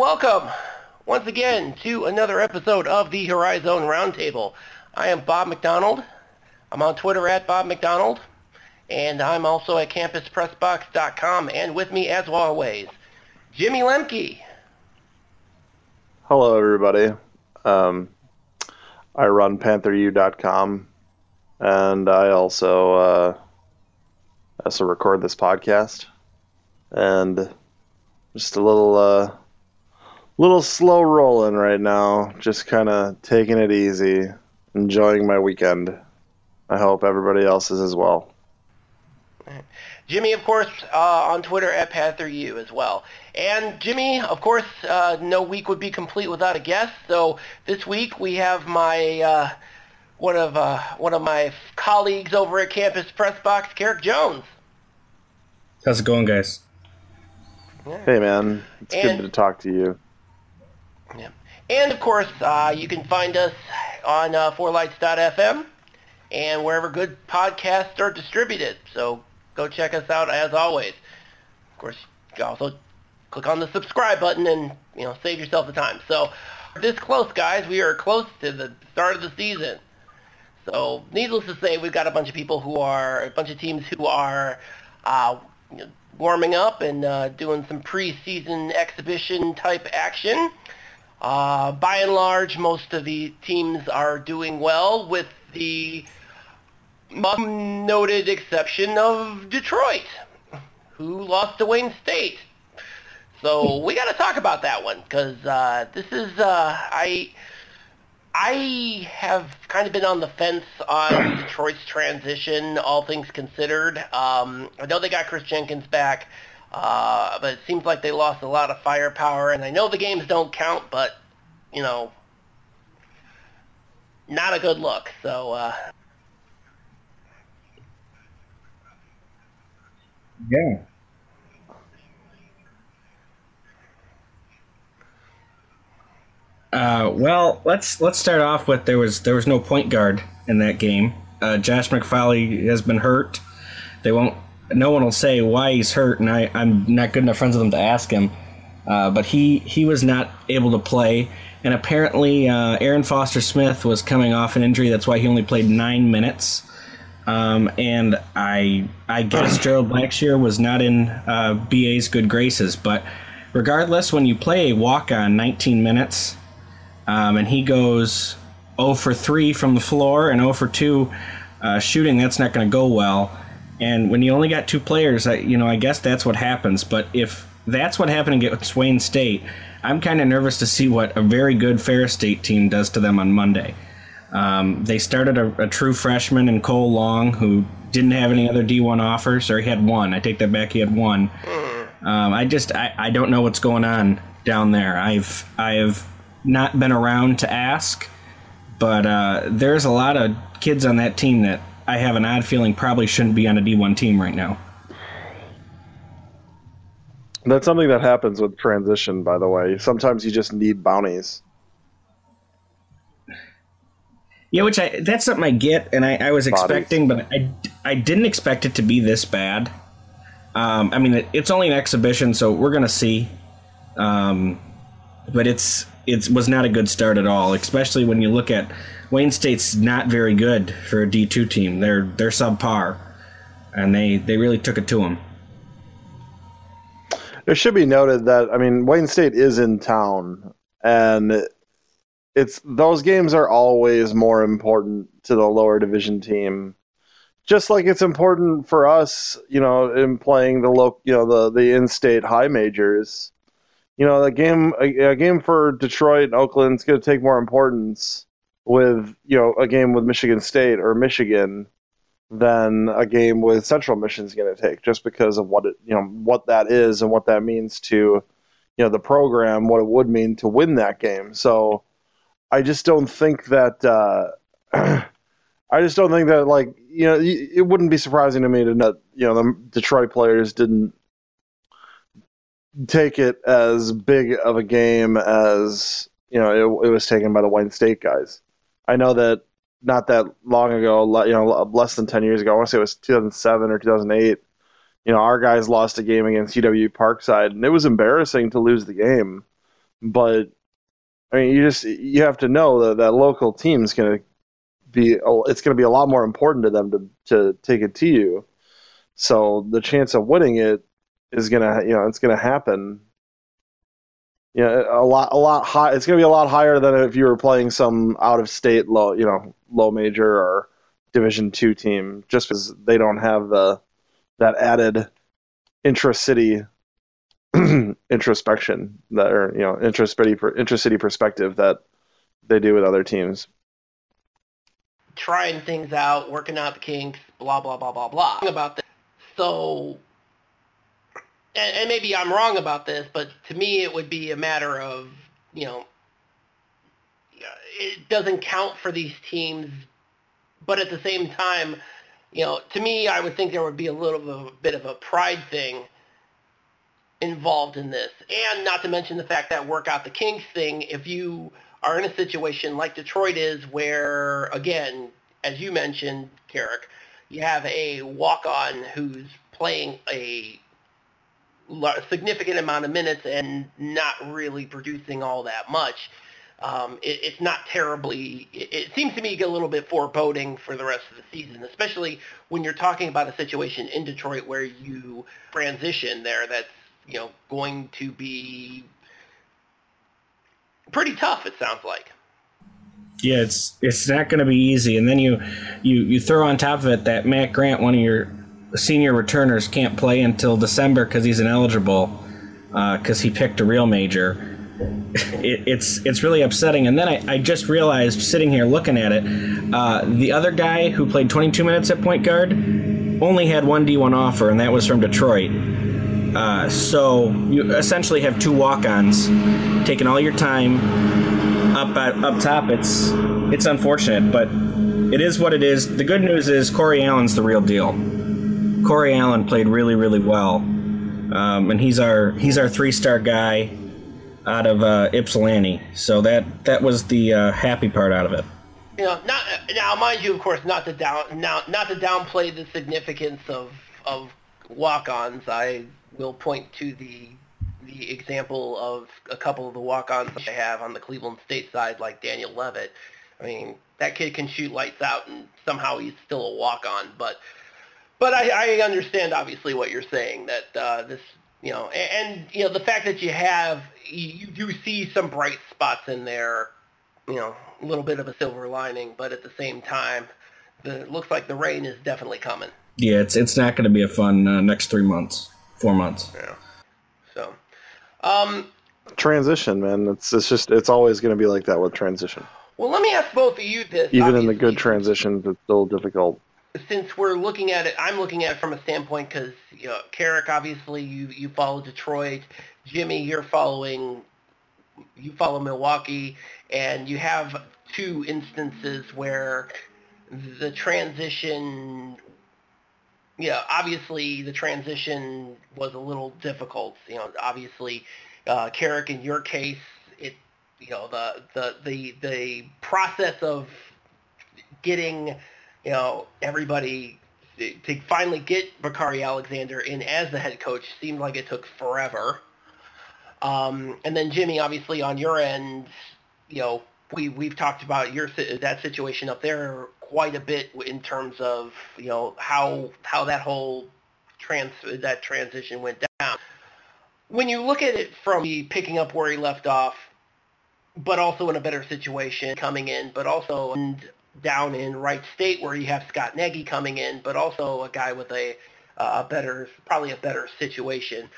welcome once again to another episode of the Horizon Roundtable. I am Bob McDonald. I'm on Twitter at Bob McDonald, and I'm also at CampusPressBox.com. And with me, as always, Jimmy Lemke. Hello, everybody. Um, I run PantherU.com, and I also uh, also record this podcast. And just a little uh, little slow rolling right now, just kind of taking it easy, enjoying my weekend. I hope everybody else is as well. Jimmy, of course, uh, on Twitter at PantherU as well. And Jimmy, of course, uh, no week would be complete without a guest. So this week we have my uh, one of uh, one of my colleagues over at Campus Press Box, Karic Jones. How's it going, guys? Hey, man, it's And- good to talk to you. Yeah. And of course, uh, you can find us on uh, fourlights.fm and wherever good podcasts are distributed. So go check us out as always. Of course, you can also click on the subscribe button and you know save yourself the time. So this close, guys, we are close to the start of the season. So needless to say, we've got a bunch of people who are a bunch of teams who are uh, warming up and uh, doing some preseason exhibition type action. Uh, by and large, most of the teams are doing well, with the noted exception of Detroit, who lost to Wayne State. So we got to talk about that one because uh, this is uh, I I have kind of been on the fence on Detroit's transition, all things considered. Um, I know they got Chris Jenkins back, uh, but it seems like they lost a lot of firepower. And I know the games don't count, but you know, not a good look. So uh, Yeah. Uh, well, let's let's start off with there was there was no point guard in that game. Uh, Josh McFolley has been hurt. They won't. No one will say why he's hurt, and I, I'm not good enough friends with him to ask him. Uh, but he he was not able to play, and apparently uh, Aaron Foster Smith was coming off an injury. That's why he only played nine minutes. Um, and I I guess Gerald Blackshear was not in uh, BA's good graces. But regardless, when you play a walk on 19 minutes, um, and he goes 0 for 3 from the floor and 0 for 2 uh, shooting, that's not going to go well. And when you only got two players, I, you know, I guess that's what happens. But if that's what happened against Wayne State, I'm kind of nervous to see what a very good Ferris State team does to them on Monday. Um, they started a, a true freshman in Cole Long who didn't have any other D1 offers, or he had one. I take that back. He had one. Um, I just I, I don't know what's going on down there. I've I've not been around to ask, but uh, there's a lot of kids on that team that I have an odd feeling probably shouldn't be on a D1 team right now. That's something that happens with transition, by the way. Sometimes you just need bounties. Yeah, which I that's something I get, and I, I was Bodies. expecting, but I, I didn't expect it to be this bad. Um, I mean, it, it's only an exhibition, so we're gonna see. Um, but it's it was not a good start at all, especially when you look at Wayne State's not very good for a D two team. They're they're subpar, and they they really took it to them. It should be noted that I mean Wayne State is in town, and it's those games are always more important to the lower division team. Just like it's important for us, you know, in playing the low, you know, the the in-state high majors. You know, the game a, a game for Detroit and Oakland is going to take more importance with you know a game with Michigan State or Michigan than a game with Central Michigan is going to take, just because of what it you know what that is and what that means to you know the program, what it would mean to win that game. So I just don't think that uh, I just don't think that like you know it wouldn't be surprising to me to know you know the Detroit players didn't take it as big of a game as you know it, it was taken by the Wayne State guys. I know that not that long ago, you know, less than ten years ago. I want to say it was 2007 or 2008. You know, our guys lost a game against UW Parkside, and it was embarrassing to lose the game. but I mean, you just you have to know that that local team's going to be it's going to be a lot more important to them to to take it to you. So the chance of winning it is to you know it's to happen. You know, a lot a lot high. It's to be a lot higher than if you were playing some out of state low you know low major or Division two team, just because they don't have the that added intra-city introspection that or you know intra-city intra-city perspective that they do with other teams trying things out working out the kinks blah blah blah blah blah about this so and, and maybe i'm wrong about this but to me it would be a matter of you know it doesn't count for these teams but at the same time you know, to me, I would think there would be a little bit of a, bit of a pride thing involved in this. And not to mention the fact that work out the kinks thing, if you are in a situation like Detroit is where, again, as you mentioned, Karic, you have a walk-on who's playing a significant amount of minutes and not really producing all that much um, it, it's not terribly. It, it, seems to me a little bit foreboding for the rest of the season, especially when you're talking about a situation in Detroit where you transition there. That's you know going to be pretty tough. It sounds like. Yeah, it's it's not going to be easy. And then you you you throw on top of it that Matt Grant, one of your senior returners, can't play until December because he's ineligible because uh, he picked a real major it, it's it's really upsetting. And then I, I, just realized sitting here looking at it, uh, the other guy who played 22 minutes at point guard only had one D1 offer, and that was from Detroit. Uh, so you essentially have two walk-ons, taking all your time up at, up top. It's it's unfortunate, but it is what it is. The good news is Corey Allen's the real deal. Corey Allen played really really well, um, and he's our he's our three-star guy out of uh, Ypsilanti. So that that was the uh, happy part out of it. You know, not now, mind you, of course, not to down now, not to downplay the significance of of walk-ons. I will point to the the example of a couple of the walk-ons that I have on the Cleveland State side, like Daniel Levitt. I mean, that kid can shoot lights out, and somehow he's still a walk-on. But but I, I understand obviously what you're saying that uh, this you know, and, and, you know the fact that you have you do see some bright spots in there, you know, a little bit of a silver lining, but at the same time, the, it looks like the rain is definitely coming. Yeah, it's it's not going to be a fun uh, next three months, four months. Yeah. So, um, transition, man. It's it's just it's always going to be like that with transition. Well, let me ask both of you this. Even in the good transitions, it's still difficult since we're looking at it, I'm looking at it from a standpoint because you know, Karic, obviously you you follow Detroit, Jimmy, you're following, you follow Milwaukee, and you have two instances where the transition, you know, obviously the transition was a little difficult. You know, obviously, uh, Karic, in your case, it, you know, the the the the process of getting you know, everybody to finally get Bacari Alexander in as the head coach seemed like it took forever. Um, and then Jimmy, obviously on your end, you know, we we've talked about your that situation up there quite a bit in terms of you know how how that whole trans that transition went down. When you look at it from the picking up where he left off, but also in a better situation coming in, but also and down in Wright State where you have Scott Nagy coming in, but also a guy with a a better, probably a better situation.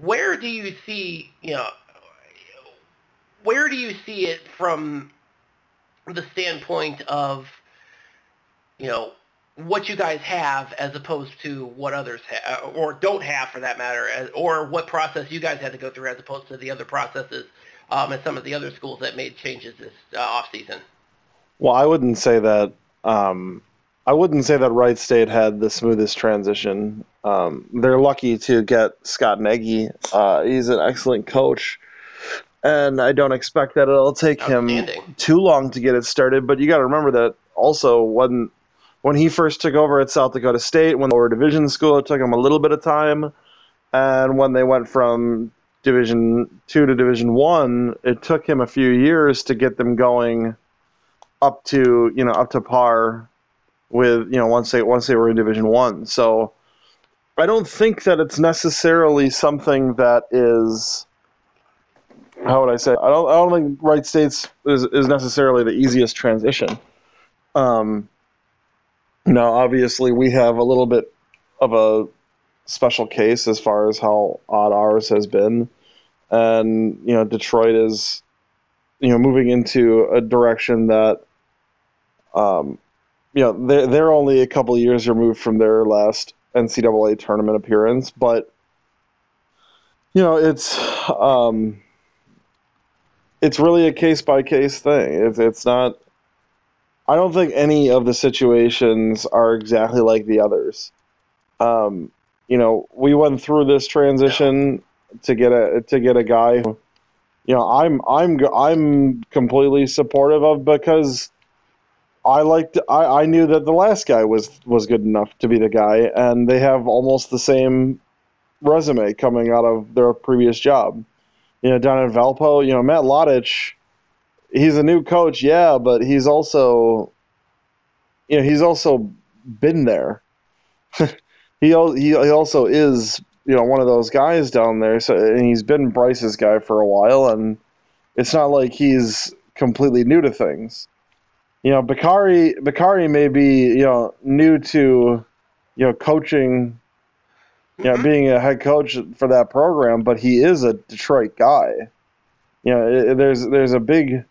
Where do you see, you know, where do you see it from the standpoint of, you know, what you guys have as opposed to what others have, or don't have for that matter, or what process you guys had to go through as opposed to the other processes um, at some of the other schools that made changes this uh, off season? Well, I wouldn't say that. Um, I wouldn't say that Wright State had the smoothest transition. Um, they're lucky to get Scott Nagy. Uh, he's an excellent coach, and I don't expect that it'll take him too long to get it started. But you got to remember that also when when he first took over at South Dakota State, when they were division school, it took him a little bit of time, and when they went from Division Two to Division One, it took him a few years to get them going up to you know up to par with you know once they once they were in Division One. So I don't think that it's necessarily something that is how would I say? I don't I don't think Wright States is, is necessarily the easiest transition. Um, now, obviously, we have a little bit of a special case as far as how odd ours has been, and you know, Detroit is you know moving into a direction that um, you know they're they're only a couple years removed from their last NCAA tournament appearance, but you know it's um, it's really a case by case thing. It's it's not. I don't think any of the situations are exactly like the others. Um, you know, we went through this transition to get a to get a guy. Who, you know, I'm I'm I'm completely supportive of because I liked I, I knew that the last guy was was good enough to be the guy, and they have almost the same resume coming out of their previous job you know, down in Valpo, you know, Matt Lottich, he's a new coach, yeah, but he's also, you know, he's also been there. he, he he also is, you know, one of those guys down there. So and he's been Bryce's guy for a while, and it's not like he's completely new to things. You know, Bacari Bacari may be you know new to, you know, coaching you know, being a head coach for that program, but he is a Detroit guy. You know, it, there's there's a big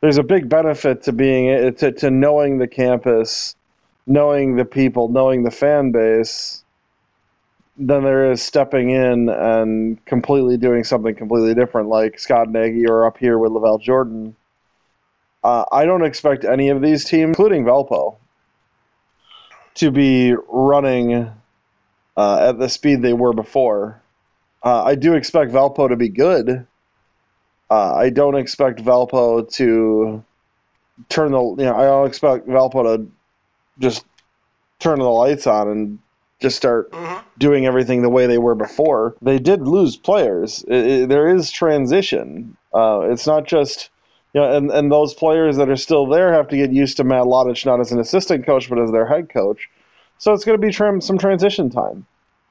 there's a big benefit to being uh, to to knowing the campus, knowing the people, knowing the fan base. Than there is stepping in and completely doing something completely different, like Scott Nagy or up here with LaVall Jordan. Uh, I don't expect any of these teams, including Valpo, to be running uh, at the speed they were before. Uh, I do expect Valpo to be good. Uh, I don't expect Valpo to turn the you know I don't expect Valpo to just turn the lights on and just start mm-hmm. doing everything the way they were before. They did lose players. It, it, there is transition. Uh, it's not just you know, and, and those players that are still there have to get used to Matt Lottich not as an assistant coach but as their head coach. So it's going to be some transition time.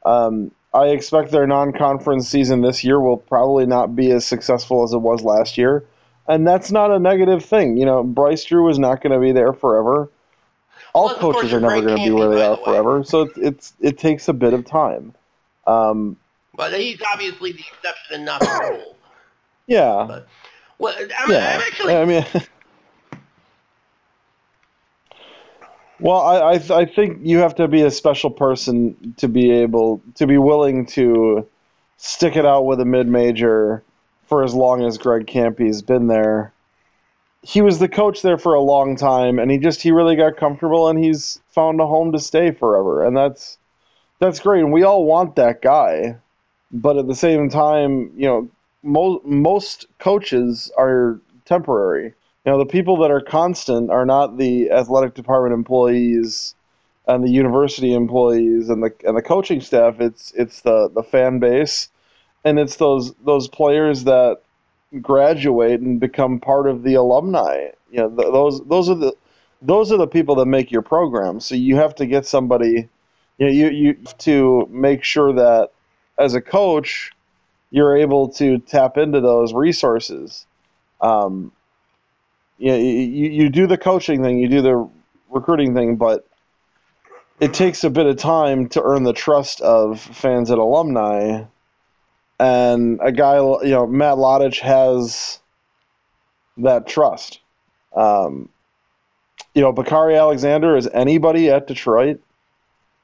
Um, I expect their non-conference season this year will probably not be as successful as it was last year, and that's not a negative thing. You know, Bryce Drew is not going to be there forever. All well, coaches are never going to be where they are the forever, so it's, it's it takes a bit of time. Um, but he's obviously the exception and not the rule. Yeah. But, well, I'm, yeah. I'm actually. I mean. Well, I I, th- I, think you have to be a special person to be able to be willing to stick it out with a mid major for as long as Greg Kampe's been there. He was the coach there for a long time, and he just he really got comfortable, and he's found a home to stay forever, and that's that's great. And we all want that guy, but at the same time, you know, most most coaches are temporary. You know the people that are constant are not the athletic department employees and the university employees and the and the coaching staff. It's it's the the fan base. And it's those those players that graduate and become part of the alumni. You know th- those those are the those are the people that make your program. So you have to get somebody you know you you to make sure that as a coach you're able to tap into those resources um, you, you you do the coaching thing, you do the recruiting thing, but it takes a bit of time to earn the trust of fans and alumni. And a guy, you know, Matt Lottich has that trust. Um, you know, Bacari Alexander is anybody at Detroit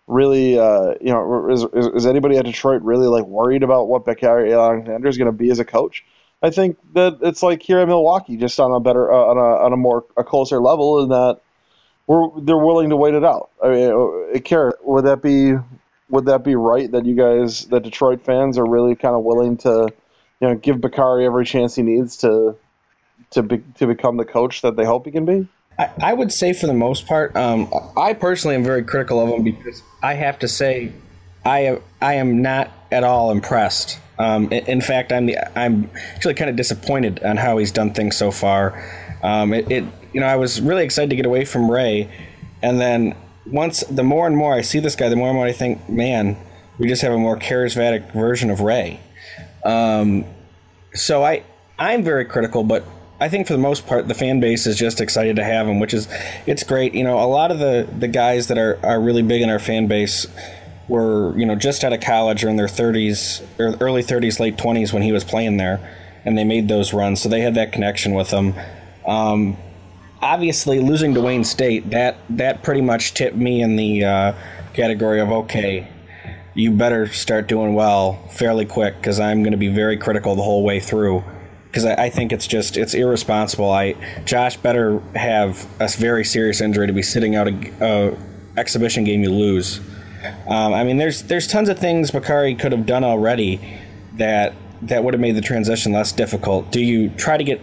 really, uh, you know, is, is, anybody at Detroit really like worried about what Bacari Alexander is going to be as a coach? I think that it's like here in Milwaukee, just on a better, uh, on a on a more a closer level, in that we're they're willing to wait it out. I mean, uh, Kara, would that be would that be right that you guys, that Detroit fans, are really kind of willing to, you know, give Bacari every chance he needs to to be, to become the coach that they hope he can be? I, would say for the most part, um, I personally am very critical of him because I have to say, I I am not at all impressed Um, in, in, fact, I'm the, I'm actually kind of disappointed on how he's done things so far. Um, it, it, you know I was really excited to get away from Ray, and then once the more and more I see this guy, the more and more I think, man, we just have a more charismatic version of Ray. Um, so I I'm very critical, but I think for the most part, the fan base is just excited to have him, which is it's great. You know, a lot of the the guys that are are really big in our fan base were you know just out of college or in their 30s or early 30s, late 20s when he was playing there, and they made those runs, so they had that connection with him. Um, obviously, losing to Wayne State that that pretty much tipped me in the uh, category of okay. You better start doing well fairly quick because I'm going to be very critical the whole way through because I, I, think it's just it's irresponsible. I Josh better have a very serious injury to be sitting out a, a exhibition game you lose. Um, I mean, there's there's tons of things Bacari could have done already that that would have made the transition less difficult. Do you try to get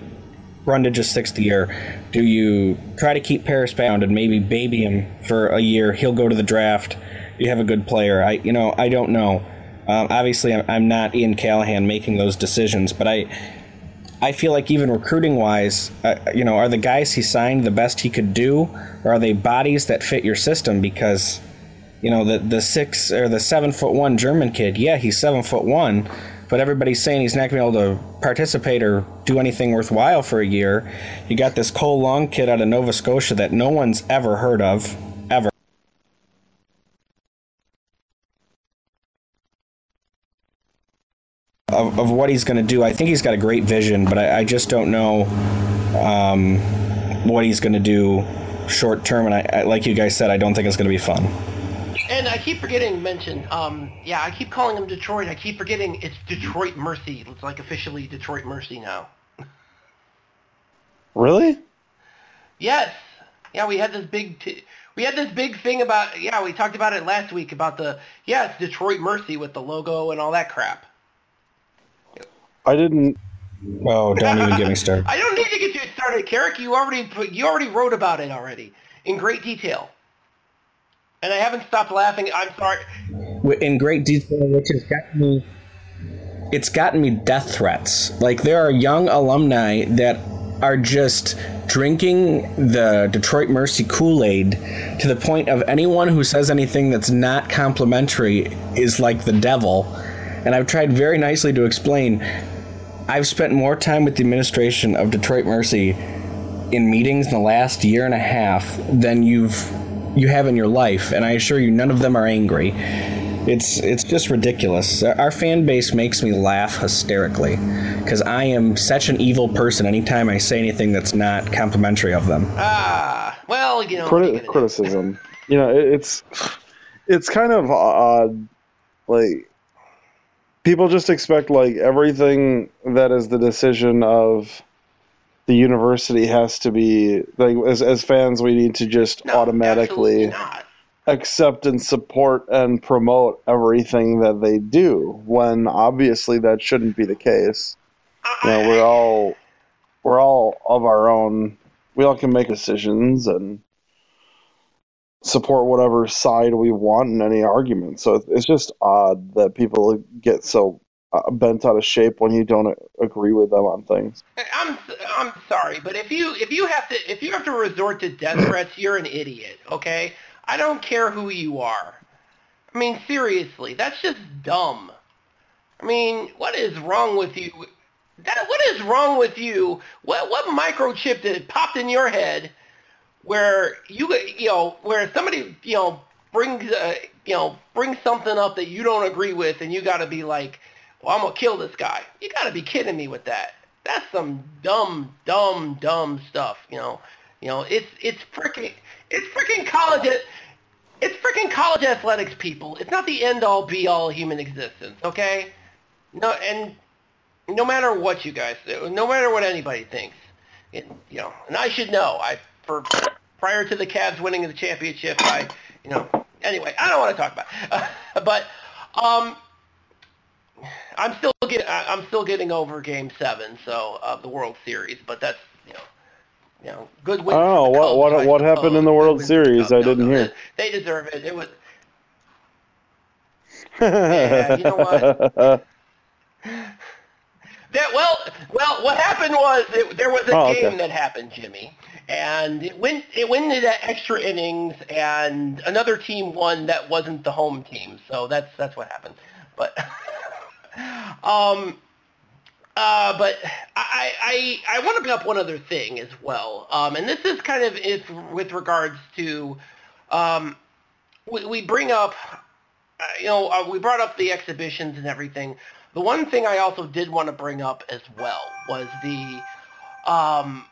Brundage a sixth year? Do you try to keep Paris bound and maybe baby him for a year? He'll go to the draft. You have a good player. I you know I don't know. Um, obviously, I'm, I'm not Ian Callahan making those decisions, but I I feel like even recruiting wise, uh, you know, are the guys he signed the best he could do, or are they bodies that fit your system? Because, you know, the the six or the seven foot one German kid, yeah, he's seven foot one, but everybody's saying he's not going to be able to participate or do anything worthwhile for a year. You got this Cole Long kid out of Nova Scotia that no one's ever heard of, ever. Of, of what he's going to do. I think he's got a great vision, but I, I just don't know um, what he's going to do short term. And I, I, like you guys said, I don't think it's going to be fun. And I keep forgetting mention. Um, yeah, I keep calling him Detroit. I keep forgetting it's Detroit Mercy. It's like officially Detroit Mercy now. Really? Yes. Yeah, we had this big. T- we had this big thing about. Yeah, we talked about it last week about the. Yeah, it's Detroit Mercy with the logo and all that crap. I didn't. Oh, don't even get me started. I don't need to get you started, Karic. You already you already wrote about it already in great detail, and I haven't stopped laughing. I'm sorry. In great detail, which has gotten me. It's gotten me death threats. Like there are young alumni that are just drinking the Detroit Mercy Kool Aid to the point of anyone who says anything that's not complimentary is like the devil. And I've tried very nicely to explain I've spent more time with the administration of Detroit Mercy in meetings in the last year and a half than you've you have in your life, and I assure you, none of them are angry. It's it's just ridiculous. Our fan base makes me laugh hysterically because I am such an evil person. Anytime I say anything that's not complimentary of them. Ah, well, you know, Criti- criticism. you know, it's it's kind of odd, like people just expect like everything that is the decision of the university has to be like as as fans we need to just no, automatically accept and support and promote everything that they do when obviously that shouldn't be the case. You know, we're all we're all of our own we all can make decisions and support whatever side we want in any argument. So it's just odd that people get so uh, bent out of shape when you don't agree with them on things. I'm I'm sorry, but if you if you have to if you have to resort to death threats, you're an idiot. Okay, I don't care who you are. I mean, seriously, that's just dumb. I mean, what is wrong with you? That, what is wrong with you? What what microchip that popped in your head where you you know where somebody you know brings uh, you know brings something up that you don't agree with and you got to be like well I'm gonna kill this guy. You got to be kidding me with that. That's some dumb dumb dumb stuff you know. You know it's it's freaking it's freaking college it's freaking college athletics people. It's not the end all be all human existence okay? No and no matter what you guys no matter what anybody thinks it, you know and I should know. I for prior to the Cavs winning the championship. I, you know, anyway, I don't want to talk about, it. Uh, but um, I'm still getting I'm still getting over Game Seven, so of the World Series. But that's you know, you know, good win. Oh, what what what happened in the World Series? I didn't hear. They deserve it. It was. yeah, you know what? That well, well, what happened was it, there was a Oh, game okay. that happened, Jimmy, and it went it went into extra innings, and another team won that wasn't the home team. So that's that's what happened. But um, uh, but I I I want to bring up one other thing as well, um, and this is kind of is with regards to um, we, we bring up uh, you know, uh, we brought up the exhibitions and everything. The one thing I also did want to bring up as well was the um,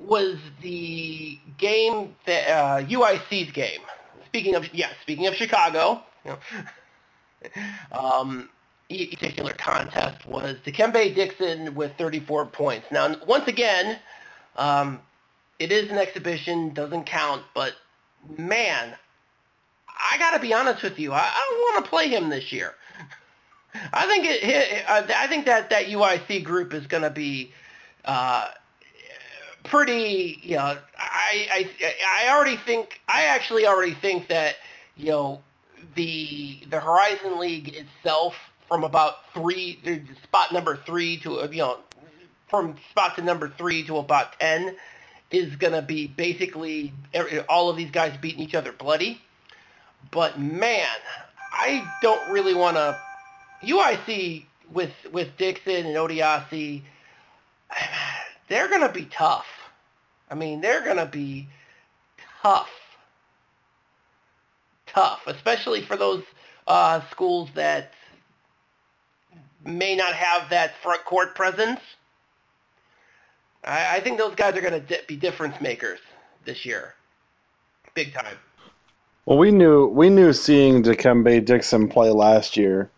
was the game that uh, UIC's game. Speaking of yeah, speaking of Chicago, you know, um, particular contest was Dikembe Dixson with 34 points. Now, once again, um, it is an exhibition, doesn't count, but man, I got to be honest with you. I, I don't want to play him this year. I think it, I think that that UIC group is going to be uh, pretty. You know, I, I I already think I actually already think that you know the the Horizon League itself from about three spot number three to you know from spot to number three to about ten is going to be basically all of these guys beating each other bloody. But man, I don't really want to. UIC with with Dixson and Odiase, they're going to be tough. I mean, they're going to be tough, tough, especially for those uh, schools that may not have that front court presence. I, I think those guys are going to di- be difference makers this year, big time. Well, we knew we knew seeing Dikembe Dixson play last year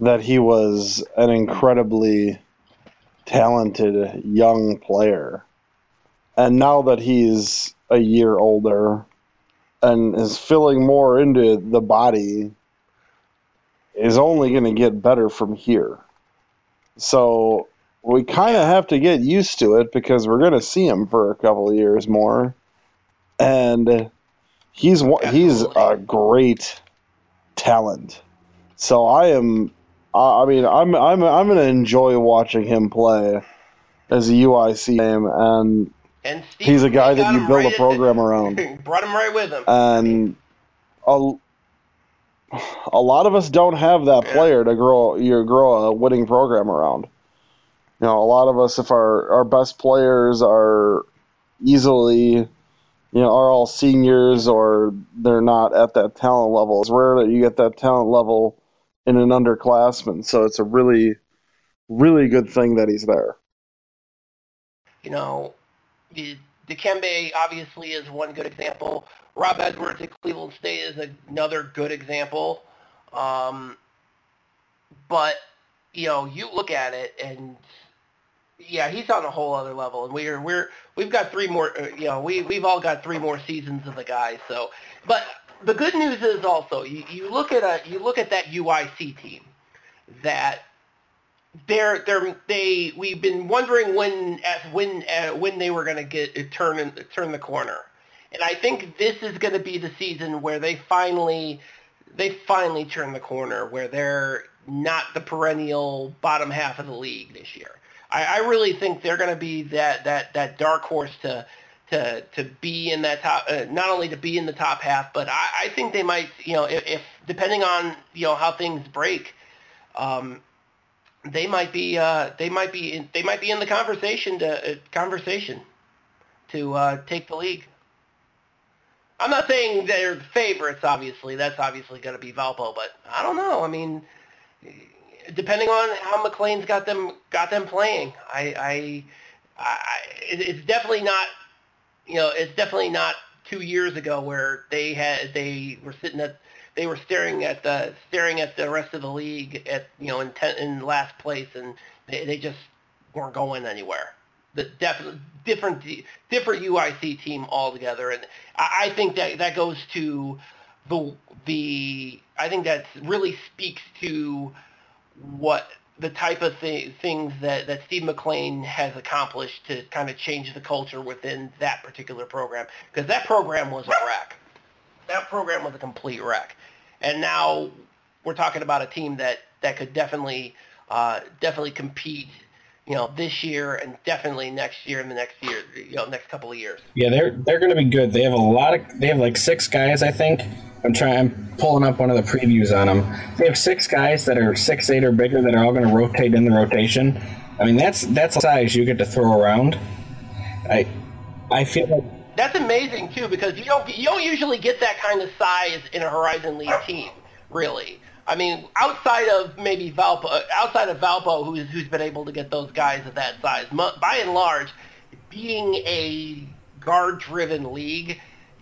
that he was an incredibly talented young player. And now that he's a year older and is filling more into the body is only going to get better from here. So we kind of have to get used to it because we're going to see him for a couple of years more. And he's he's a great talent. So I am I I mean I'm I'm I'm going to enjoy watching him play as a UIC game and And Steve he's a guy that you build right a program at- around. Brought him right with him. and a, a lot of us don't have that Yeah. player to grow you grow a winning program around. You know, a lot of us, if our our best players are easily, you know, are all seniors or they're not at that talent level. It's rare that you get that talent level in an underclassman. So it's a really, really good thing that he's there. you know, the Dikembe obviously is one good example. Rob Edwards at Cleveland State is another good example. Um, but you know, you look at it and yeah, he's on a whole other level, and we're we're we've got three more. uh, You know, we we've all got three more seasons of the guy. So, but the good news is also you, you look at a you look at that UIC team that they're they're they we've been wondering when when uh, when they were going to get uh, turn in, turn the corner, and I think this is going to be the season where they finally they finally turn the corner where they're not the perennial bottom half of the league this year. I, I really think they're going to be that that that dark horse to to to be in that top uh, not only to be in the top half, but I, I think they might you know if, if depending on you know how things break. Um, they might be uh, they might be in, they might be in the conversation to uh, conversation to uh, take the league. I'm not saying they're the favorites. Obviously, that's obviously going to be Valpo, but I don't know. I mean, depending on how McClain's got them got them playing, I, I, I it's definitely not you know it's definitely not two years ago where they had they were sitting at they were staring at the staring at the rest of the league at you know in ten, in last place and they, they just weren't going anywhere. The def, different different UIC team altogether, and I, I think that that goes to the the I think that really speaks to what the type of th- things that, that Steve McClain has accomplished to kind of change the culture within that particular program. Because that program was a wreck. That program was a complete wreck. And now we're talking about a team that, that could definitely uh, definitely compete. You know, this year and definitely next year and the next year, you know, next couple of years. Yeah, they're they're going to be good. They have a lot of they have like six guys, I think. I'm trying. I'm pulling up one of the previews on them. They have six guys that are six eight or bigger that are all going to rotate in the rotation. I mean, that's that's a size you get to throw around. I I feel like that's amazing too because you don't you don't usually get that kind of size in a Horizon League team, really. I mean, outside of maybe Valpo, outside of Valpo, who's who's been able to get those guys of that size, by and large, being a guard-driven league,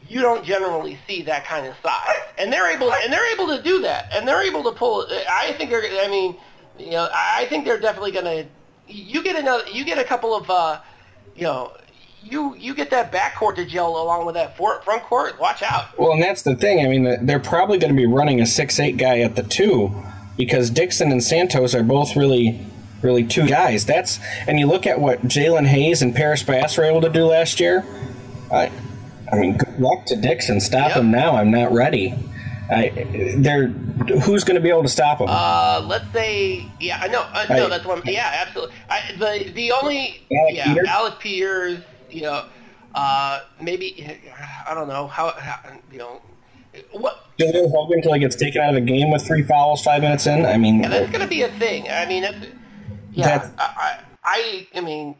you don't generally see that kind of size, and they're able and they're able to do that, and they're able to pull. I think they're. I mean, you know, I think they're definitely going to. You get another. You get a couple of. Uh, you know, you you get that backcourt to gel along with that front court. Watch out. Well, and that's the thing. I mean, they're probably going to be running a six eight guy at the two because Dixson and Santos are both really really two guys. That's and you look at what Jalen Hayes and Paris Bass were able to do last year. I, I mean, good luck to Dixson. Stop yep. him now. I'm not ready. I, they're who's going to be able to stop him? Uh, let's say, yeah, I know, uh, no, that's one. Yeah, absolutely. I, the the only, Alec yeah, Peters? Alec Peters, you know, uh, maybe I don't know how, how you know. What? Jaleel Hogan until he gets taken out of the game with three fouls five minutes in. I mean, yeah, that's going to be a thing. I mean, it's, yeah, I, I, I mean,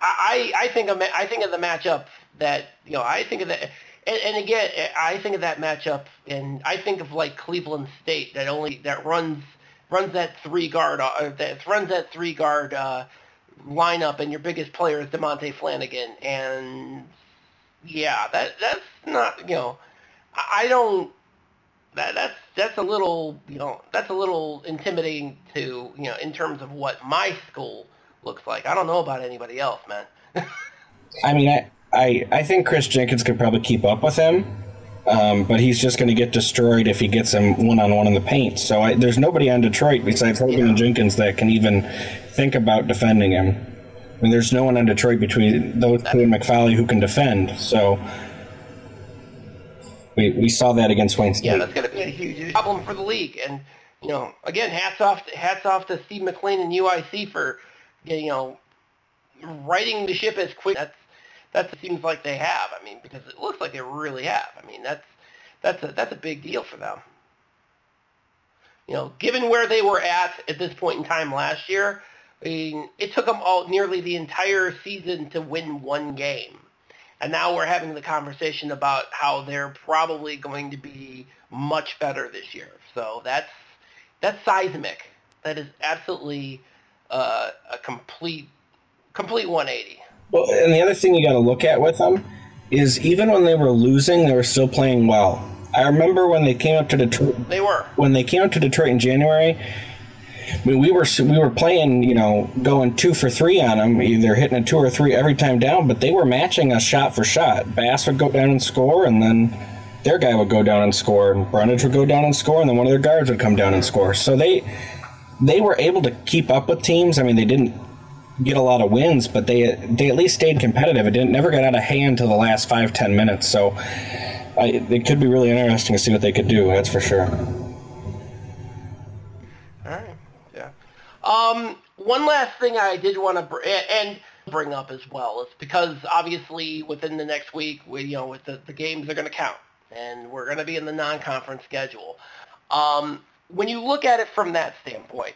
I, I think of, I think of the matchup that you know. I think of that, and, and again, I think of that matchup, and I think of like Cleveland State that only that runs runs that three guard uh, that runs that three guard uh, lineup, and your biggest player is Demonte Flannigan, and yeah, that that's not you know, I don't. That that's that's a little you know that's a little intimidating to you know in terms of what my school looks like. I don't know about anybody else, man. I mean, I, I I think Chris Jenkins could probably keep up with him. Um, but he's just going to get destroyed if he gets him one on one in the paint. So I, there's nobody on Detroit besides Hogan yeah. and Jenkins that can even think about defending him. I mean, there's no one on Detroit between those two and McFolley who can defend. So we, we saw that against Wayne State. Yeah, that's going to be a huge problem for the league. And you know, again, hats off hats off to Steve McClain and UIC for you know righting the ship as quick. That's that seems like they have. I mean, because it looks like they really have. I mean, that's that's a that's a big deal for them. You know, given where they were at at this point in time last year, I mean, it took them all nearly the entire season to win one game. And now we're having the conversation about how they're probably going to be much better this year. So that's that's seismic. That is absolutely uh, a complete complete 180. Well, and the other thing you got to look at with them is even when they were losing, they were still playing well. I remember when they came up to Detroit. They were when they came up to Detroit in January. I mean, we were we were playing, you know, going two for three on them, either hitting a two or three every time down. But they were matching us shot for shot. Bass would go down and score, and then their guy would go down and score, and Brundage would go down and score, and then one of their guards would come down and score. So they they were able to keep up with teams. I mean, they didn't get a lot of wins, but they they at least stayed competitive. It didn't never got out of hand to the last five ten minutes. So I, it could be really interesting to see what they could do. That's for sure. All right. Yeah. Um. One last thing I did want to br- and bring up as well is because obviously within the next week, we you know with the, the games are going to count, and we're going to be in the non-conference schedule. Um, when you look at it from that standpoint,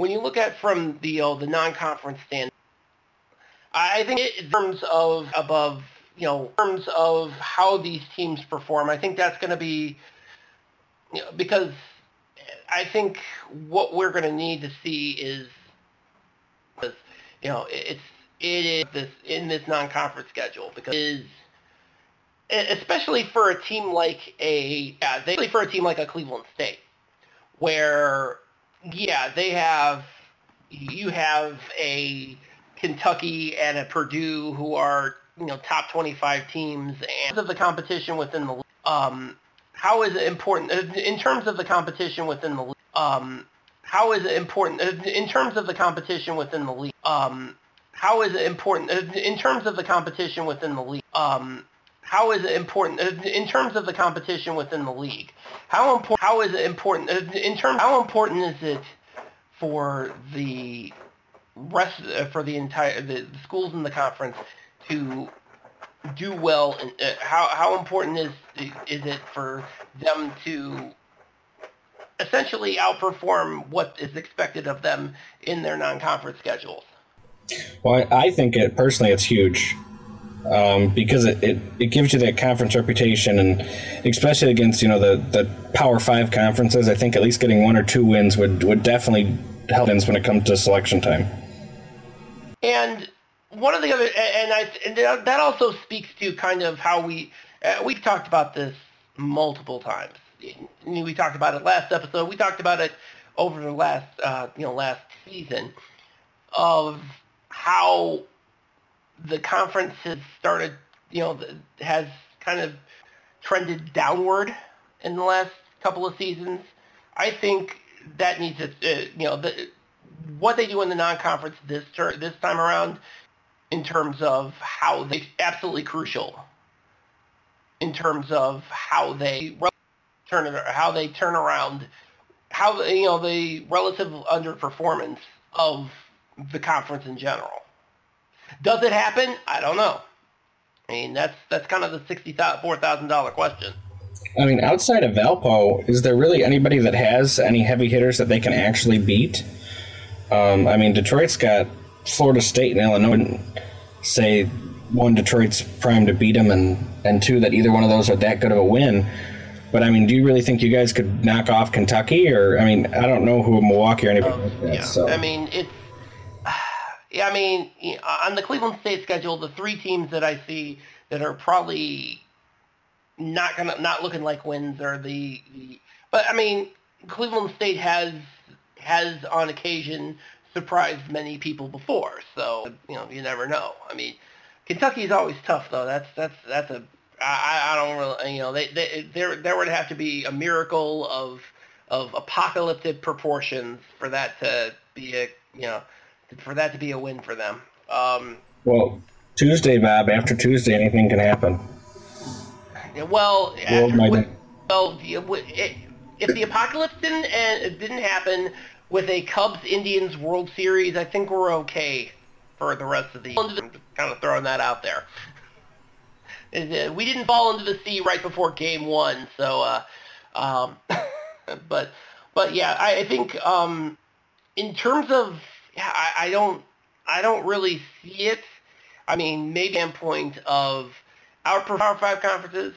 when you look at from the uh, the non-conference stand, I think in terms of above, you know, in terms of how these teams perform, I think that's going to be, you know, because I think what we're going to need to see is, you know, it's it is this in this non-conference schedule because is especially for a team like a yeah, especially for a team like a Cleveland State, where yeah, they have. You have a Kentucky and a Purdue who are you know top 25 teams, and of the competition within the um, how is it important in terms of the competition within the um, how is it important in terms of the competition within the league? Um, how is it important in terms of the competition within the league? Um, how is it important in terms of the competition within the league? How important? How is it important in terms? How important is it for the rest uh, for the entire the, schools in the conference to do well uh, how how important is is it for them to essentially outperform what is expected of them in their non-conference schedules well i think it personally it's huge um, because it, it, it gives you that conference reputation and especially against you know the, the power five conferences i think at least getting one or two wins would, would definitely help when it comes to selection time and one of the other, and I, and that also speaks to kind of how we, uh, we've talked about this multiple times. We talked about it last episode. We talked about it over the last, uh, you know, last season of how the conference has started, you know, has kind of trended downward in the last couple of seasons. I think that needs to, uh, you know, the, what they do in the non-conference this ter- this time around in terms of how they absolutely crucial in terms of how they turn it how they turn around how you know the relative underperformance of the conference in general. Does it happen? I don't know. I mean that's that's kind of the sixty four thousand dollar question. I mean, outside of Valpo, is there really anybody that has any heavy hitters that they can actually beat? Um, I mean, Detroit's got Florida State and Illinois. Say one, Detroit's primed to beat them, and and two, that either one of those are that good of a win. But I mean, do you really think you guys could knock off Kentucky? Or I mean, I don't know who Milwaukee or anybody. Um, like yeah, so. I mean it's. Yeah, I mean, uh, on the Cleveland State schedule, the three teams that I see that are probably not gonna not looking like wins are the, the but I mean, Cleveland State has has on occasion surprised many people before. So you know, you never know. I mean, Kentucky is always tough though. That's that's that's a I, I don't really you know they, they there there would have to be a miracle of of apocalyptic proportions for that to be a you know for that to be a win for them. Um, well, Tuesday, Bob. After Tuesday, anything can happen. Well, after, well, it, if the apocalypse didn't uh, didn't happen with a Cubs Indians World Series, I think we're okay for the rest of the. I'm kind of throwing that out there. We didn't fall into the sea right before Game One, so. Uh, um, but but yeah, I, I think um, in terms of yeah, I, I don't I don't really see it. I mean, maybe standpoint of our Power Five conferences.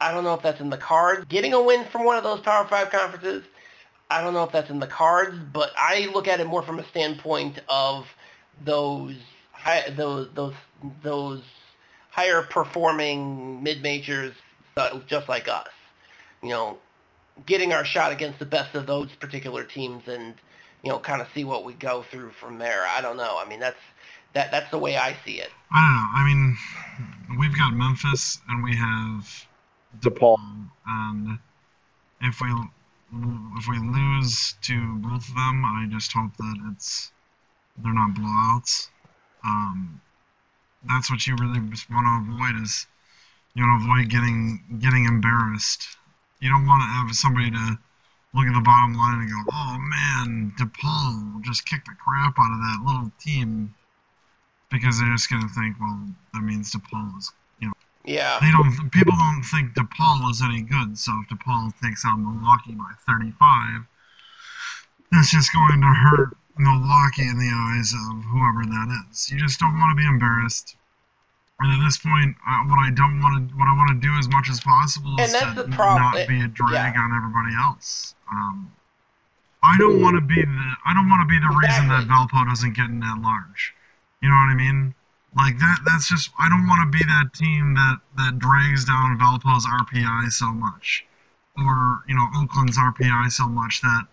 I don't know if that's in the cards. Getting a win from one of those Power Five conferences, I don't know if that's in the cards, but I look at it more from a standpoint of those those those those higher performing mid majors uh, just like us. You know, getting our shot against the best of those particular teams and you know kind of see what we go through from there. I don't know. I mean that's that that's the way I see it. I don't know. I mean, we've got Memphis and we have DePaul. And if we if we lose to both of them, I just hope that it's they're not blowouts. Um, that's what you really want to avoid is you want to avoid getting getting embarrassed. You don't want to have somebody to look at the bottom line and go, "Oh man, DePaul just kicked the crap out of that little team," because they're just gonna think, "Well, that means DePaul is you know. yeah. They don't. People don't think DePaul is any good. So if DePaul takes out Milwaukee by 35, that's just going to hurt Milwaukee in the eyes of whoever that is. You just don't want to be embarrassed. And at this point, uh, what I don't want to, what I want to do as much as possible is to not be a drag yeah. on everybody else. Um, I don't want to be the, I don't want to be the reason that Valpo doesn't get in that large. You know what I mean? Like that that's just I don't want to be that team that that drags down Valpo's RPI so much. Or, you know, Oakland's RPI so much that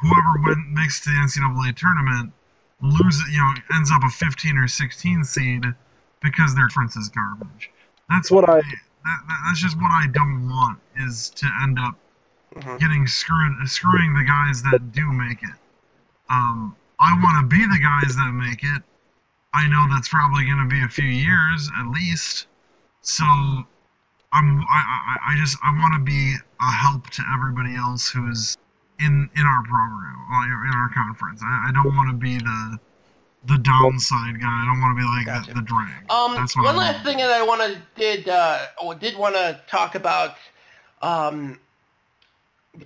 whoever went makes to the NCAA tournament loses you know, ends up a fifteen or sixteen seed because their difference is garbage. That's what I that, that's just what I don't want is to end up mm-hmm. getting screwed screwing the guys that do make it. Um, I want to be the guys that make it, I know that's probably going to be a few years at least. So I'm I, I, I just I want to be a help to everybody else who's in in our program, uh, in our conference. I, I don't want to be the the downside guy. I don't want to be like Gotcha. the, the drag. Um, That's what one I last thing that I want to did uh, did want to talk about, um,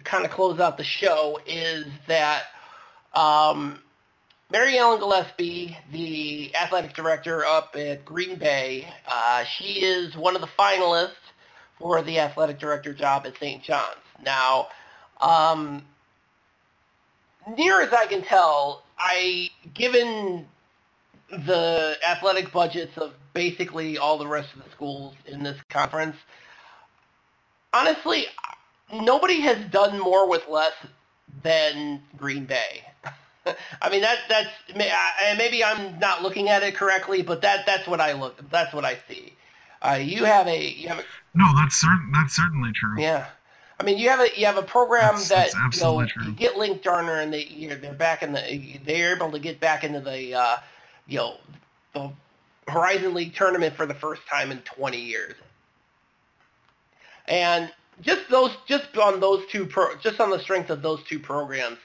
kind of close out the show is that um, Mary Ellen Gillespie, the athletic director up at Green Bay, uh, she is one of the finalists for the athletic director job at St. John's. Now, um, near as I can tell, I given the athletic budgets of basically all the rest of the schools in this conference, honestly, nobody has done more with less than Green Bay. I mean that that's and maybe I'm not looking at it correctly, but that that's what I look that's what I see. Uh, you have a you have a No, that's certain. That's certainly true. yeah. I mean, you have a you have a program That's- that that's you know true. you get Linc Darner and they you're, they're back in the they're able to get back into the uh, you know the Horizon League tournament for the first time in 20 years, and just those just on those two pro just on the strength of those two programs,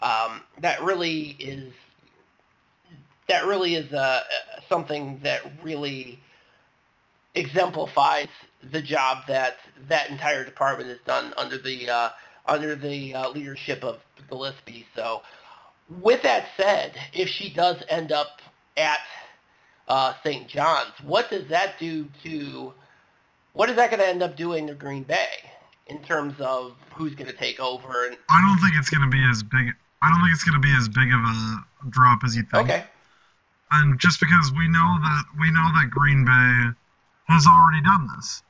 um, that really is that really is uh, something that really exemplifies the job that that entire department has done under the uh, under the uh, leadership of Gillespie. So, with that said, if she does end up at uh, St. John's, what does that do to what is that going to end up doing to Green Bay in terms of who's going to take over? And I don't think it's going to be as big. I don't think it's going to be as big of a drop as you think. okay, And just because we know that we know that Green Bay has already done this.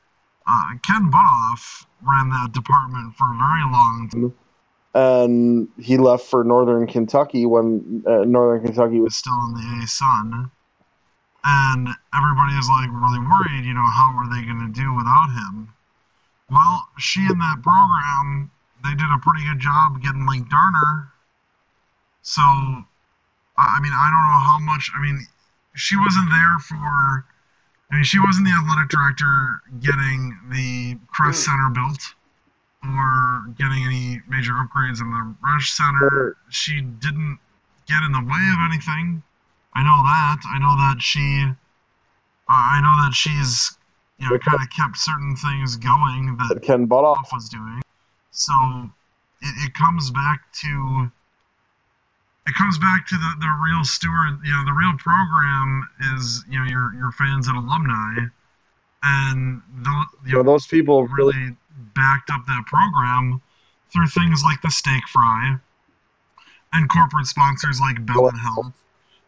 Uh, Ken Bothof ran that department for a very long time. and he left for Northern Kentucky when uh, Northern Kentucky was still in the A Sun. And everybody is like really worried, you know, how are they going to do without him? Well, she and that program, they did a pretty good job getting Linc Darner. So, I I mean, I don't know how much. I mean, she wasn't there for. I mean, she wasn't the athletic director getting the Kress hmm. Center built or getting any major upgrades in the Resch Center. Hmm. She didn't get in the way of anything. I know that. I know that she. Uh, I know that she's, you know, kind of kept certain things going that that Ken Bothof was doing. So it, it comes back to. It comes back to the, the real steward, you know, the real program is, you know, your your fans and alumni, and the, you know those people really really backed up that program through things like the steak fry and corporate sponsors like Bellin Health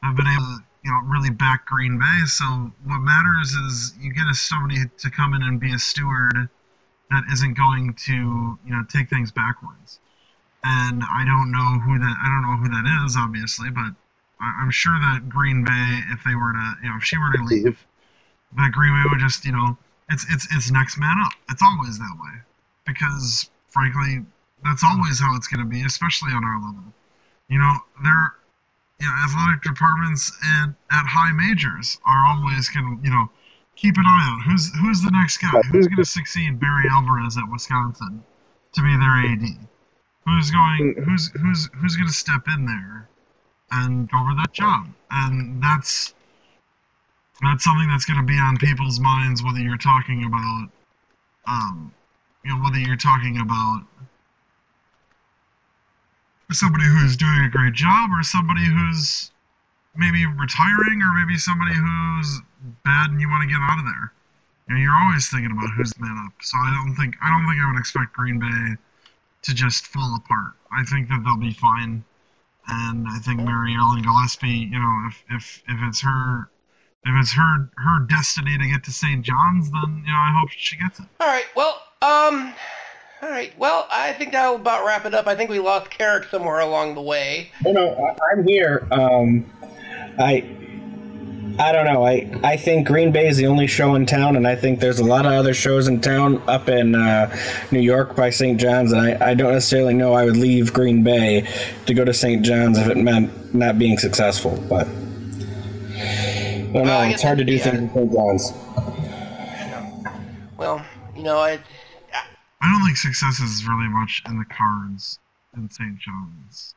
have been able to you know really back Green Bay. So what matters is you get a, somebody to come in and be a steward that isn't going to you know take things backwards. And I don't know who that I don't know who that is obviously, but I- I'm sure that Green Bay, if they were to you know if she were to leave, leave. that Green Bay would just, you know, it's it's it's next man up. It's always that way, because frankly, that's always how it's going to be, especially on our level. You know, there, you know, athletic departments and at high majors are always going to, you know, keep an eye on. Who's who's the next guy, who's going to succeed Barry Alvarez at Wisconsin to be their AD, who's going, who's who's who's going to step in there and go over that job, and that's that's something that's going to be on people's minds whether you're talking about um you know whether you're talking about somebody who's doing a great job or somebody who's maybe retiring or maybe somebody who's bad and you want to get out of there you know you're always thinking about who's man up so i don't think i don't think i would expect green bay to just fall apart i think that they'll be fine and i think mary ellen gillespie you know if if if it's her if it's her her destiny to get to St. John's, then you know I hope she gets it. all right. Well, um, all right. Well, I think that'll about wrap it up. I think we lost Karic somewhere along the way. No, I- I'm here. Um, I, I don't know. I I think Green Bay is the only show in town, and I think there's a lot of other shows in town up in uh, New York by St. John's, and I, I don't necessarily know I would leave Green Bay to go to St. John's if it meant not being successful. But I don't know. Well, I it's hard to do that's- things in St. John's. Well, you know, it's I don't think success is really much in the cards in St. John's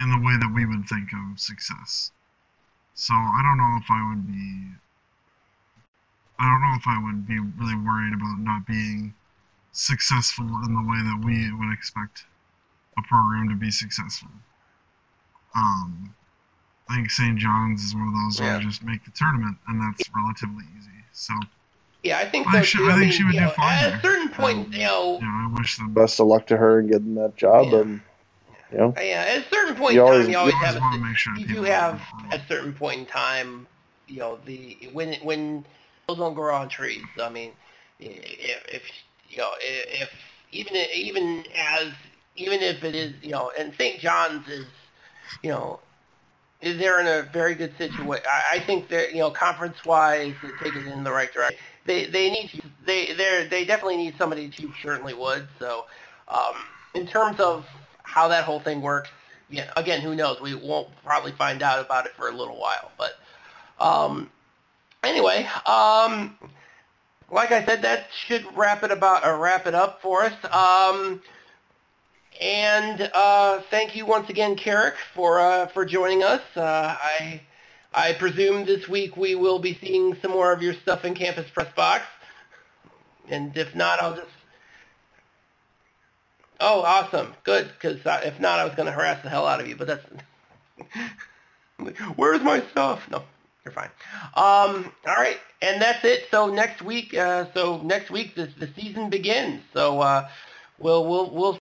in the way that we would think of success. So I don't know if I would be. I don't know if I would be really worried about not being successful in the way that we would expect a program to be successful. Um, I think St. John's is one of those where you just make the tournament, and that's relatively easy. So, Yeah, I think I she- I think mean, she would do know, fine at a certain point, Um, you know, yeah, I wish the Best of luck to her in getting that job. Yeah. And you know, yeah, at a certain point You in always- time, you always you have a, wanna make sure you do have at a certain point in time, you know, the when when those don't grow on trees. I mean, if, if you know, if even even as even if it is, you know, and St. John's is, you know, is they're in a very good situation. I, I think that you know, conference wise, they take it in the right direction. They they need they they they definitely need somebody. Chief certainly would. So, um, in terms of how that whole thing works, yeah, again, who knows? We won't probably find out about it for a little while. But um, anyway, um, like I said, that should wrap it about or wrap it up for us. Um, and uh, thank you once again, Karic, for uh, for joining us. Uh, I I presume this week we will be seeing some more of your stuff in Campus Pressbox. And if not, I'll just Oh, awesome. Good, because if not, I was going to harass the hell out of you, but that's... Where's my stuff? No, you're fine. Um, all right, and that's it. So next week, uh, so next week, the, the season begins. So uh, we'll, we'll, we'll